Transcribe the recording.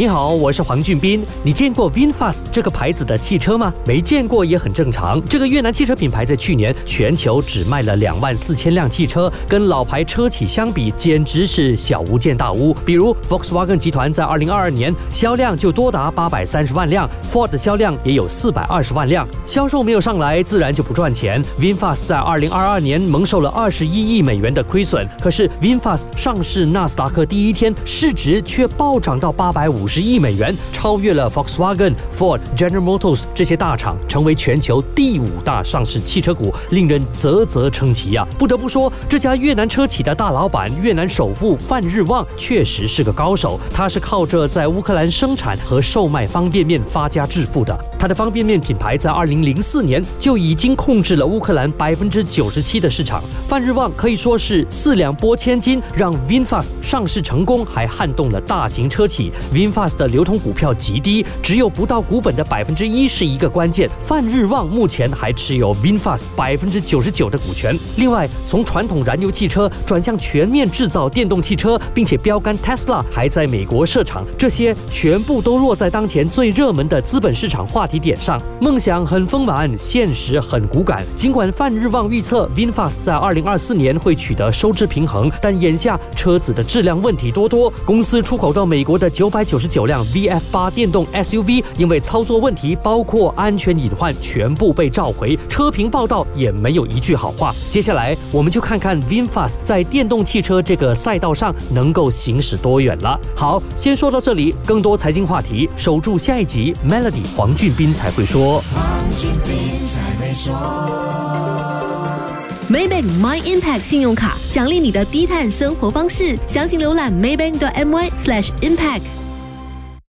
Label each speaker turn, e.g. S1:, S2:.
S1: 你好，我是黄俊斌。你见过 VinFast 这个牌子的汽车吗？没见过也很正常。这个越南汽车品牌在去年全球只卖了两万四千辆汽车，跟老牌车企相比，简直是小巫见大巫。比如 Volkswagen 集团在二零二二年销量就多达八百三十万辆，Ford 的销量也有四百二十万辆，销售没有上来，自然就不赚钱。VinFast 在二零二二年蒙受了二十一亿美元的亏损，可是 VinFast 上市纳斯达克第一天，市值却暴涨到八百五。十亿美元，超越了 Volkswagen、Ford、General Motors 这些大厂，成为全球第五大上市汽车股，令人啧啧称奇啊！不得不说，这家越南车企的大老板，越南首富范日旺，确实是个高手。他是靠着在乌克兰生产和售卖方便面发家致富的。他的方便面品牌在二零零四年就已经控制了乌克兰百分之九十七的市场。范日旺可以说是四两拨千斤，让 VinFast 上市成功，还撼动了大型车企 VinFast。Fast 的流通股票极低，只有不到股本的百分之一是一个关键。范日旺目前还持有 VinFast 百分之九十九的股权。另外，从传统燃油汽车转向全面制造电动汽车，并且标杆 Tesla 还在美国设厂，这些全部都落在当前最热门的资本市场话题点上。梦想很丰满，现实很骨感。尽管范日旺预测 VinFast 在二零二四年会取得收支平衡，但眼下车子的质量问题多多。公司出口到美国的九百九十九辆 VF 八电动 SUV 因为操作问题，包括安全隐患，全部被召回。车评报道也没有一句好话。接下来，我们就看看 VinFast 在电动汽车这个赛道上能够行驶多远了。好，先说到这里。更多财经话题，守住下一集。Melody 黄俊斌才会说。
S2: 黄俊斌才会说。
S3: Maybank My Impact 信用卡奖励你的低碳生活方式，详情浏览 maybank.my/impact。